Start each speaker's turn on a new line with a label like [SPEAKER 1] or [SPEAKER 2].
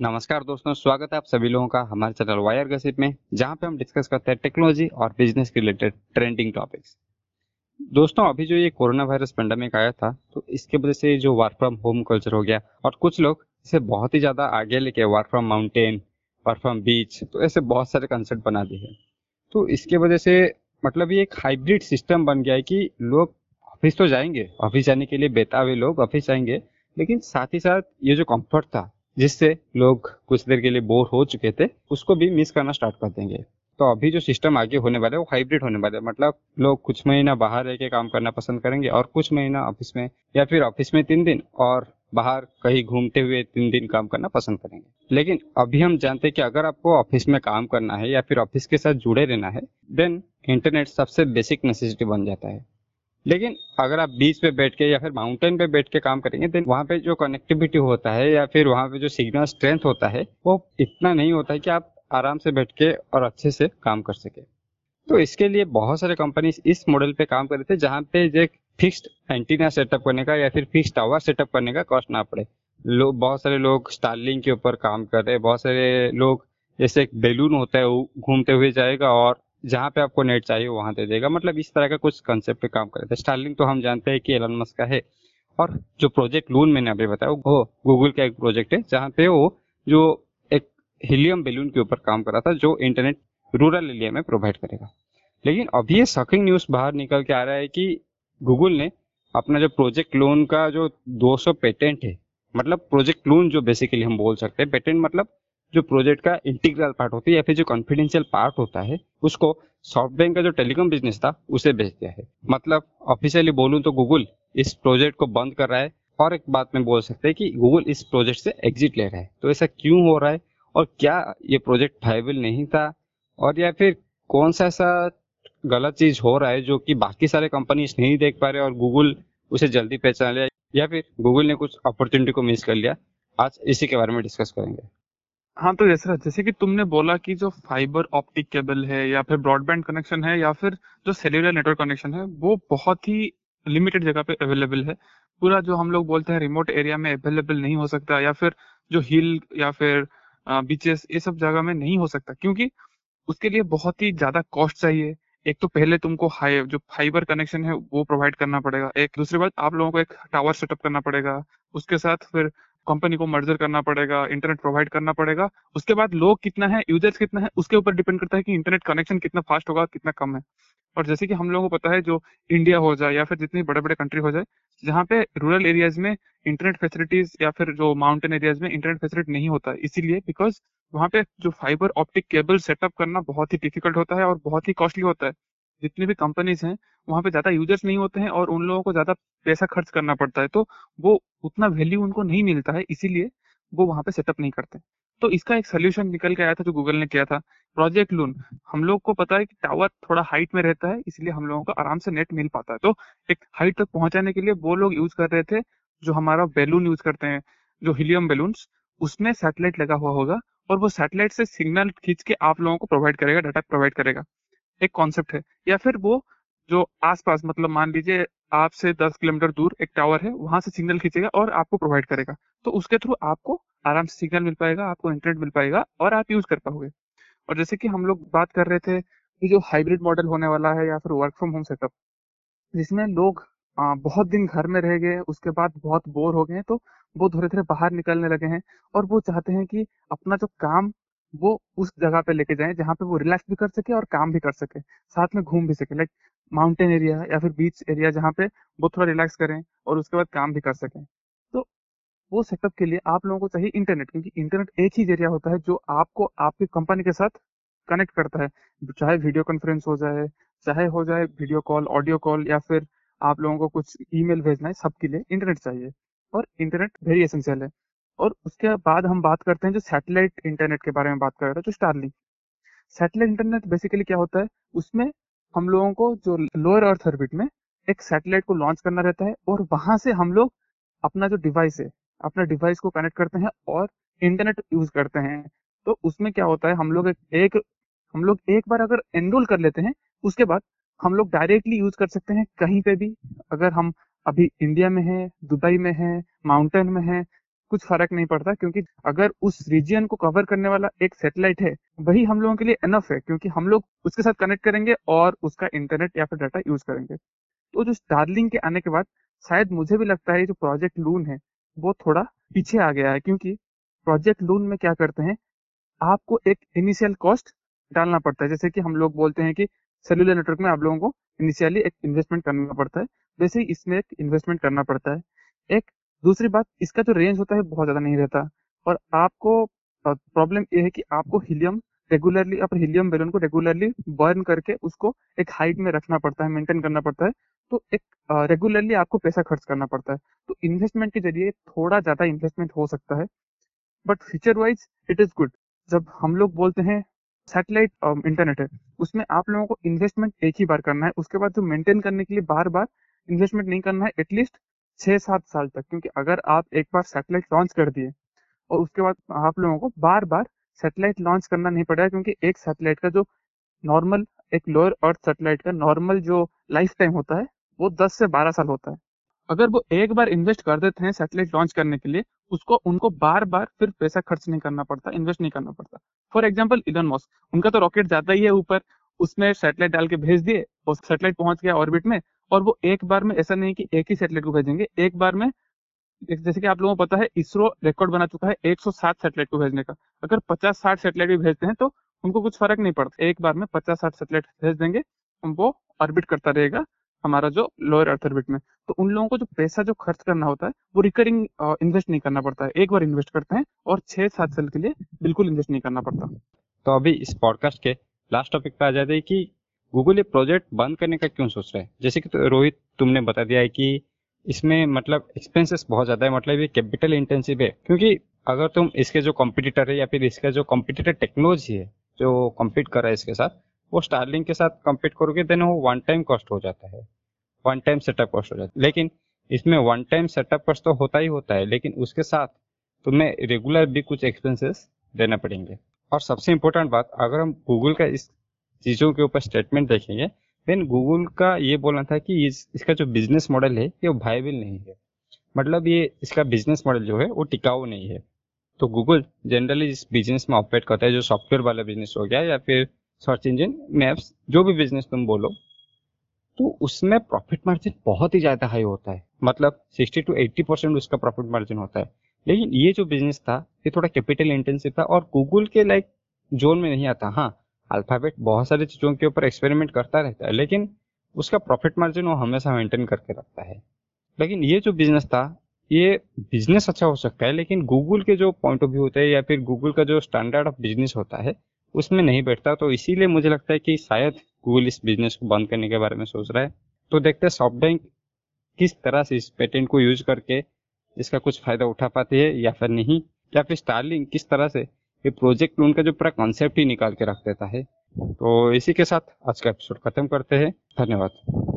[SPEAKER 1] नमस्कार दोस्तों, स्वागत है आप सभी लोगों का हमारे चैनल वायर गसिप में, जहाँ पे हम डिस्कस करते हैं टेक्नोलॉजी और बिज़नेस के रिलेटेड ट्रेंडिंग टॉपिक्स दोस्तों, अभी जो ये कोरोना वायरस पेंडेमिक आया था तो इसके वजह से जो वर्क फ्रॉम होम कल्चर हो गया, और कुछ लोग इसे बहुत ही ज़्यादा आगे लेके work from mountain work from beach तो ऐसे बहुत सारे कंसेप्ट बना दिए हैं। तो इसके वजह से मतलब ये एक हाइब्रिड सिस्टम बन गया है कि लोग ऑफ़िस तो जाएँगे ऑफ़िस जाने के लिए बेतावे लोग ऑफ़िस जाएँगे लेकिन साथ ही साथ ये जो कंफर्ट था जिससे लोग कुछ देर के लिए बोर हो चुके थे, उसको भी मिस करना स्टार्ट कर देंगे। तो अभी जो सिस्टम आगे होने वाला है, वो हाइब्रिड होने वाला है। मतलब लोग कुछ महीना बाहर रह के काम करना पसंद करेंगे और कुछ महीना ऑफ़िस में या फिर ऑफ़िस में तीन दिन और बाहर कहीं घूमते हुए तीन दिन काम करना पसंद करेंगे। लेकिन अभी हम जानते हैं कि अगर आपको ऑफ़िस में काम करना है या फिर ऑफ़िस के साथ जुड़े रहना है देन इंटरनेट सबसे बेसिक नेसेसिटी बन जाता है। लेकिन अगर आप बीच पे बैठ के या फिर माउंटेन पे बैठ के काम करेंगे देन वहाँ पे जो कनेक्टिविटी होता है या फिर वहाँ पे जो सिग्नल स्ट्रेंथ होता है, वो इतना नहीं होता है कि आप आराम से बैठ के और अच्छे से काम कर सके। तो इसके लिए बहुत सारे कंपनी इस मॉडल पे काम कर रहे थे जहाँ पे एक फिक्स्ड एंटीना सेटअप करने का या फिर फिक्स टावर सेटअप करने का कॉस्ट ना पड़े। लोग बहुत सारे लोग स्टार्लिंग के ऊपर काम कर रहे हैं, बहुत सारे लोग, जैसे एक बेलून होता है, वो घूमते हुए जाएगा और जहाँ पे आपको नेट चाहिए वहाँ दे देगा। मतलब इस तरह का कुछ कंसेप्ट पे काम कर थे स्टार्लिंग तो हम जानते हैं कि एलन मस्क का है। और जो प्रोजेक्ट लून मैंने अभी बताया, वो गूगल का एक प्रोजेक्ट है, जहाँ पे वो जो एक हीलियम बेलून के ऊपर काम कर था, जो इंटरनेट रूरल एरिया में प्रोवाइड करेगा। लेकिन अभी ये शॉकिंग न्यूज़ बाहर निकल के आ रहा है कि गूगल ने अपना जो प्रोजेक्ट लोन का जो 200 पेटेंट है मतलब प्रोजेक्ट लोन जो बेसिकली हम बोल सकते हैं पेटेंट मतलब जो प्रोजेक्ट का इंटीग्रल पार्ट होती है या फिर जो कॉन्फिडेंशियल पार्ट होता है, उसको सॉफ्टबैंक का जो टेलीकॉम बिज़नेस था, उसे बेच दिया है। मतलब ऑफिशियली बोलूँ तो गूगल इस प्रोजेक्ट को बंद कर रहा है और एक बात में बोल सकते हैं कि गूगल इस प्रोजेक्ट से एग्जिट ले रहा है। तो ऐसा क्यों हो रहा है और क्या ये प्रोजेक्ट वायबल नहीं था और या फिर कौन सा ऐसा गलत चीज़ हो रहा है जो कि बाकी सारे कंपनीज़ नहीं देख पा रहे और गूगल उसे जल्दी पहचान लिया या फिर गूगल ने कुछ अपॉर्चुनिटी को मिस कर लिया? आज इसी के बारे में डिस्कस करेंगे।
[SPEAKER 2] हाँ तो जैसे जैसे कि तुमने बोला कि जो फाइबर ऑप्टिक केबल है या फिर ब्रॉडबैंड कनेक्शन है या फिर जो सेल्यूलर नेटवर्क कनेक्शन है, वो बहुत ही लिमिटेड जगह पे अवेलेबल है। पूरा जो हम लोग बोलते हैं रिमोट एरिया में अवेलेबल नहीं हो सकता या फिर जो हिल या फिर बीचेस ये सब जगह में नहीं हो सकता। क्योंकि उसके लिए बहुत ही ज़्यादा कॉस्ट चाहिए। एक तो पहले तुमको हाई जो फाइबर कनेक्शन है, वो प्रोवाइड करना पड़ेगा। एक, दूसरी बात, आप लोगों को एक टावर सेटअप करना पड़ेगा। उसके साथ फिर कंपनी को मर्जर करना पड़ेगा इंटरनेट प्रोवाइड करना पड़ेगा। उसके बाद लोग कितना है यूज़र्स कितना है, उसके ऊपर डिपेंड करता है कि इंटरनेट कनेक्शन कितना फास्ट होगा, कितना कम है। और जैसे कि हम लोगों को पता है, जो इंडिया हो जाए या फिर जितनी बड़े बड़े कंट्री हो जाए, जहाँ पे रूरल एरियाज़ में इंटरनेट फैसिलिटीज़ या फिर जो माउंटेन एरियाज़ में इंटरनेट फैसिलिटी नहीं होता है इसीलिए बिकॉज़ वहाँ पे जो फाइबर ऑप्टिक केबल सेटअप करना बहुत ही डिफ़िकल्ट होता है और बहुत ही कॉस्टली होता है। जितनी भी कंपनीज़ हैं, वहाँ पे ज़्यादा यूज़र्स नहीं होते हैं और उन लोगों को ज़्यादा पैसा खर्च करना पड़ता है। तो वो उतना वैल्यू उनको नहीं मिलता है, इसीलिए वो वहाँ पे सेटअप नहीं करते। तो इसका एक सोल्यूशन निकल के आया था जो गूगल ने किया था प्रोजेक्ट लून हम लोग को पता है कि टावर थोड़ा हाइट में रहता है, इसलिए हम लोगों को आराम से नेट मिल पाता है। तो एक हाइट तक पहुँचाने के लिए वो लोग यूज़ कर रहे थे, जो हमारा बैलून यूज़ करते हैं, जो हीलियम बैलून्स उसमें सैटेलाइट लगा हुआ होगा और वो सैटेलाइट से सिग्नल खींच के आप लोगों को प्रोवाइड करेगा डाटा प्रोवाइड करेगा। एक कॉन्सेप्ट है। या फिर वो जो आसपास मतलब मान लीजिए आपसे दस किलोमीटर दूर एक टावर है, वहाँ से सिग्नल खींचेगा और आपको प्रोवाइड करेगा। तो उसके थ्रू आपको आराम से सिग्नल मिल पाएगा, आपको इंटरनेट मिल पाएगा और आप यूज़ कर पाओगे। और जैसे कि हम लोग बात कर रहे थे कि जो हाइब्रिड मॉडल होने वाला है या फिर वर्क फ्रॉम होम सेटअप जिसमें लोग बहुत दिन घर में रह गए, उसके बाद बहुत बोर हो गए तो वो धीरे धीरे बाहर निकलने लगे हैं और वो चाहते हैं कि अपना जो काम वो उस जगह पे लेके जाए जहाँ पे वो रिलैक्स भी कर सके और काम भी कर सके, साथ में घूम भी सके लाइक माउंटेन एरिया या फिर बीच एरिया जहाँ पे वो थोड़ा रिलैक्स करें और उसके बाद काम भी कर सकें। तो वो सेटअप के लिए आप लोगों को चाहिए इंटरनेट क्योंकि इंटरनेट एक ही ज़रिया होता है जो आपको आपकी कंपनी के साथ कनेक्ट करता है। चाहे वीडियो कॉन्फ्रेंस हो जाए, चाहे हो जाए वीडियो कॉल ऑडियो कॉल या फिर आप लोगों को कुछ ईमेल भेजना है, सबके लिए इंटरनेट चाहिए और इंटरनेट वेरी एसेंशियल है। और उसके बाद हम बात करते हैं जो सैटेलाइट इंटरनेट के बारे में बात कर रहे थे जो स्टारलिंक सैटेलाइट इंटरनेट बेसिकली क्या होता है? उसमें हम लोगों को जो लोअर अर्थ ऑर्बिट में एक सैटेलाइट को लॉन्च करना रहता है और वहाँ से हम लोग अपना जो डिवाइस है अपना डिवाइस को कनेक्ट करते हैं और इंटरनेट यूज़ करते हैं। तो उसमें क्या होता है? हम लोग एक, एक हम लोग एक बार अगर एनरोल कर लेते हैं उसके बाद हम लोग डायरेक्टली यूज़ कर सकते हैं कहीं पे भी। अगर हम अभी इंडिया में है दुबई में है माउंटेन में है कुछ फ़र्क नहीं पड़ता, क्योंकि अगर उस रीजियन को कवर करने वाला एक सेटेलाइट है, वही हम लोगों के लिए एनफ है, क्योंकि हम लोग उसके साथ कनेक्ट करेंगे और उसका इंटरनेट या फिर डाटा यूज़ करेंगे। तो जो स्टारलिंग के आने के बाद, शायद मुझे भी लगता है जो प्रोजेक्ट लून है, वो थोड़ा पीछे आ गया है, क्योंकि प्रोजेक्ट लून में क्या करते हैं, आपको एक इनिशियल कॉस्ट डालना पड़ता है। जैसे कि हम लोग बोलते हैं कि सेलुलर नेटवर्क में आप लोगों को इनिशियली एक इन्वेस्टमेंट करना पड़ता है, वैसे ही इसमें एक इन्वेस्टमेंट करना पड़ता है। एक दूसरी बात, इसका जो रेंज होता है बहुत ज़्यादा नहीं रहता। और आपको प्रॉब्लम ये है कि आपको हीलियम रेगुलरली अपने हीलियम बैलून को रेगुलरली बर्न करके उसको एक हाइट में रखना पड़ता है मेंटेन करना पड़ता है। तो एक रेगुलरली आपको पैसा खर्च करना पड़ता है। तो इन्वेस्टमेंट के ज़रिए थोड़ा ज़्यादा इन्वेस्टमेंट हो सकता है। But future wise it is good जब हम लोग बोलते हैं सैटेलाइट इंटरनेट है, उसमें आप लोगों को इन्वेस्टमेंट एक ही बार करना है। उसके बाद जो मेंटेन करने के लिए बार बार इन्वेस्टमेंट नहीं करना है एटलीस्ट छह सात साल तक, क्योंकि अगर आप एक बार सैटेलाइट लॉन्च कर दिए और उसके बाद आप लोगों को बार बार सैटेलाइट लॉन्च करना नहीं पड़ेगा, क्योंकि एक सैटेलाइट का जो नॉर्मल एक लोअर अर्थ सैटेलाइट का नॉर्मल जो लाइफ टाइम होता है, वो 10 से 12 साल होता है। अगर वो एक बार इन्वेस्ट कर देते हैं सैटेलाइट लॉन्च करने के लिए, उसको, उनको बार बार फिर पैसा खर्च नहीं करना पड़ता इन्वेस्ट नहीं करना पड़ता। फॉर एग्ज़ाम्पल इलन मॉस्क उनका तो रॉकेट जाता ही है ऊपर उसमें सैटेलाइट डाल के भेज दिए और सैटेलाइट पहुँच गया ऑर्बिट में और वो एक बार में, ऐसा नहीं कि एक ही सैटेलाइट को भेजेंगे, एक बार में जैसे कि आप लोगों को पता है, इसरो रिकॉर्ड बना चुका है 107 सैटेलाइट को भेजने का। अगर 50-60 सैटेलाइट भी भेजते हैं तो उनको कुछ फ़र्क नहीं पड़ता। एक बार में 50-60 सैटेलाइट भेज देंगे, वो ऑर्बिट करता रहेगा हमारा जो लोअर अर्थ ऑर्बिट में। तो उन लोगों को जो पैसा, जो खर्च करना होता है, वो रिकरिंग इन्वेस्ट नहीं करना पड़ता है। एक बार इन्वेस्ट करते हैं और छह सात साल के लिए बिल्कुल इन्वेस्ट नहीं करना पड़ता।
[SPEAKER 1] तो अभी इस पॉडकास्ट के लास्ट टॉपिक पे आ जाते हैं कि गूगल ये प्रोजेक्ट बंद करने का क्यों सोच रहा है? जैसे कि तो रोहित तुमने बता दिया है कि इसमें मतलब एक्सपेंसेस बहुत ज़्यादा है मतलब ये कैपिटल इंटेंसिव है। क्योंकि अगर तुम इसके जो कॉम्पिटिटर है या फिर इसका जो कॉम्पिटिटर टेक्नोलॉजी है, जो कम्पीट कर रहा है इसके साथ, वो स्टारलिंग के साथ कम्पीट करोगे देन वो वन टाइम कॉस्ट हो जाता है। वन टाइम सेटअप कॉस्ट हो जाता है। लेकिन इसमें वन टाइम सेटअप कॉस्ट तो होता ही होता है, लेकिन उसके साथ तुम्हें रेगुलर भी कुछ एक्सपेंसेस देना पड़ेंगे। और सबसे इम्पोर्टेंट बात, अगर हम गूगल का इस चीज़ों के ऊपर स्टेटमेंट देखेंगे देन गूगल का ये बोलना था कि इस, इसका जो बिज़नेस मॉडल है ये वायबल नहीं है। मतलब ये इसका बिज़नेस मॉडल जो है वो टिकाऊ नहीं है। तो गूगल जनरली इस बिज़नेस में ऑपरेट करता है जो सॉफ्टवेयर वाला बिज़नेस हो गया या फिर सर्च इंजन मैप्स जो भी बिज़नेस तुम बोलो तो उसमें प्रॉफिट मार्जिन बहुत ही ज़्यादा हाई होता है। मतलब 60 टू 80 परसेंट उसका प्रॉफिट मार्जिन होता है। लेकिन ये जो बिज़नेस था ये थोड़ा कैपिटल इंटेंसिव था और गूगल के लाइक जोन में नहीं आता। हाँ अल्फ़ाबेट बहुत सारी चीज़ों के ऊपर एक्सपेरिमेंट करता रहता है, लेकिन उसका प्रॉफिट मार्जिन वो हमेशा मेंटेन करके रखता है। लेकिन ये जो बिज़नेस था, ये बिज़नेस अच्छा हो सकता है, लेकिन गूगल के जो पॉइंट ऑफ़ व्यू होता है या फिर गूगल का जो स्टैंडर्ड ऑफ़ बिज़नेस होता है, उसमें नहीं बैठता। तो इसीलिए मुझे लगता है कि शायद गूगल इस बिज़नेस को बंद करने के बारे में सोच रहा है। तो देखते हैं सॉफ्ट बैंक किस तरह से इस पेटेंट को यूज़ करके इसका कुछ फ़ायदा उठा पाती है या फिर नहीं, या फिर स्टारलिंग किस तरह से ये प्रोजेक्ट लोन का जो पूरा कॉन्सेप्ट ही निकाल के रख देता है। तो इसी के साथ आज का एपिसोड खत्म करते हैं। धन्यवाद।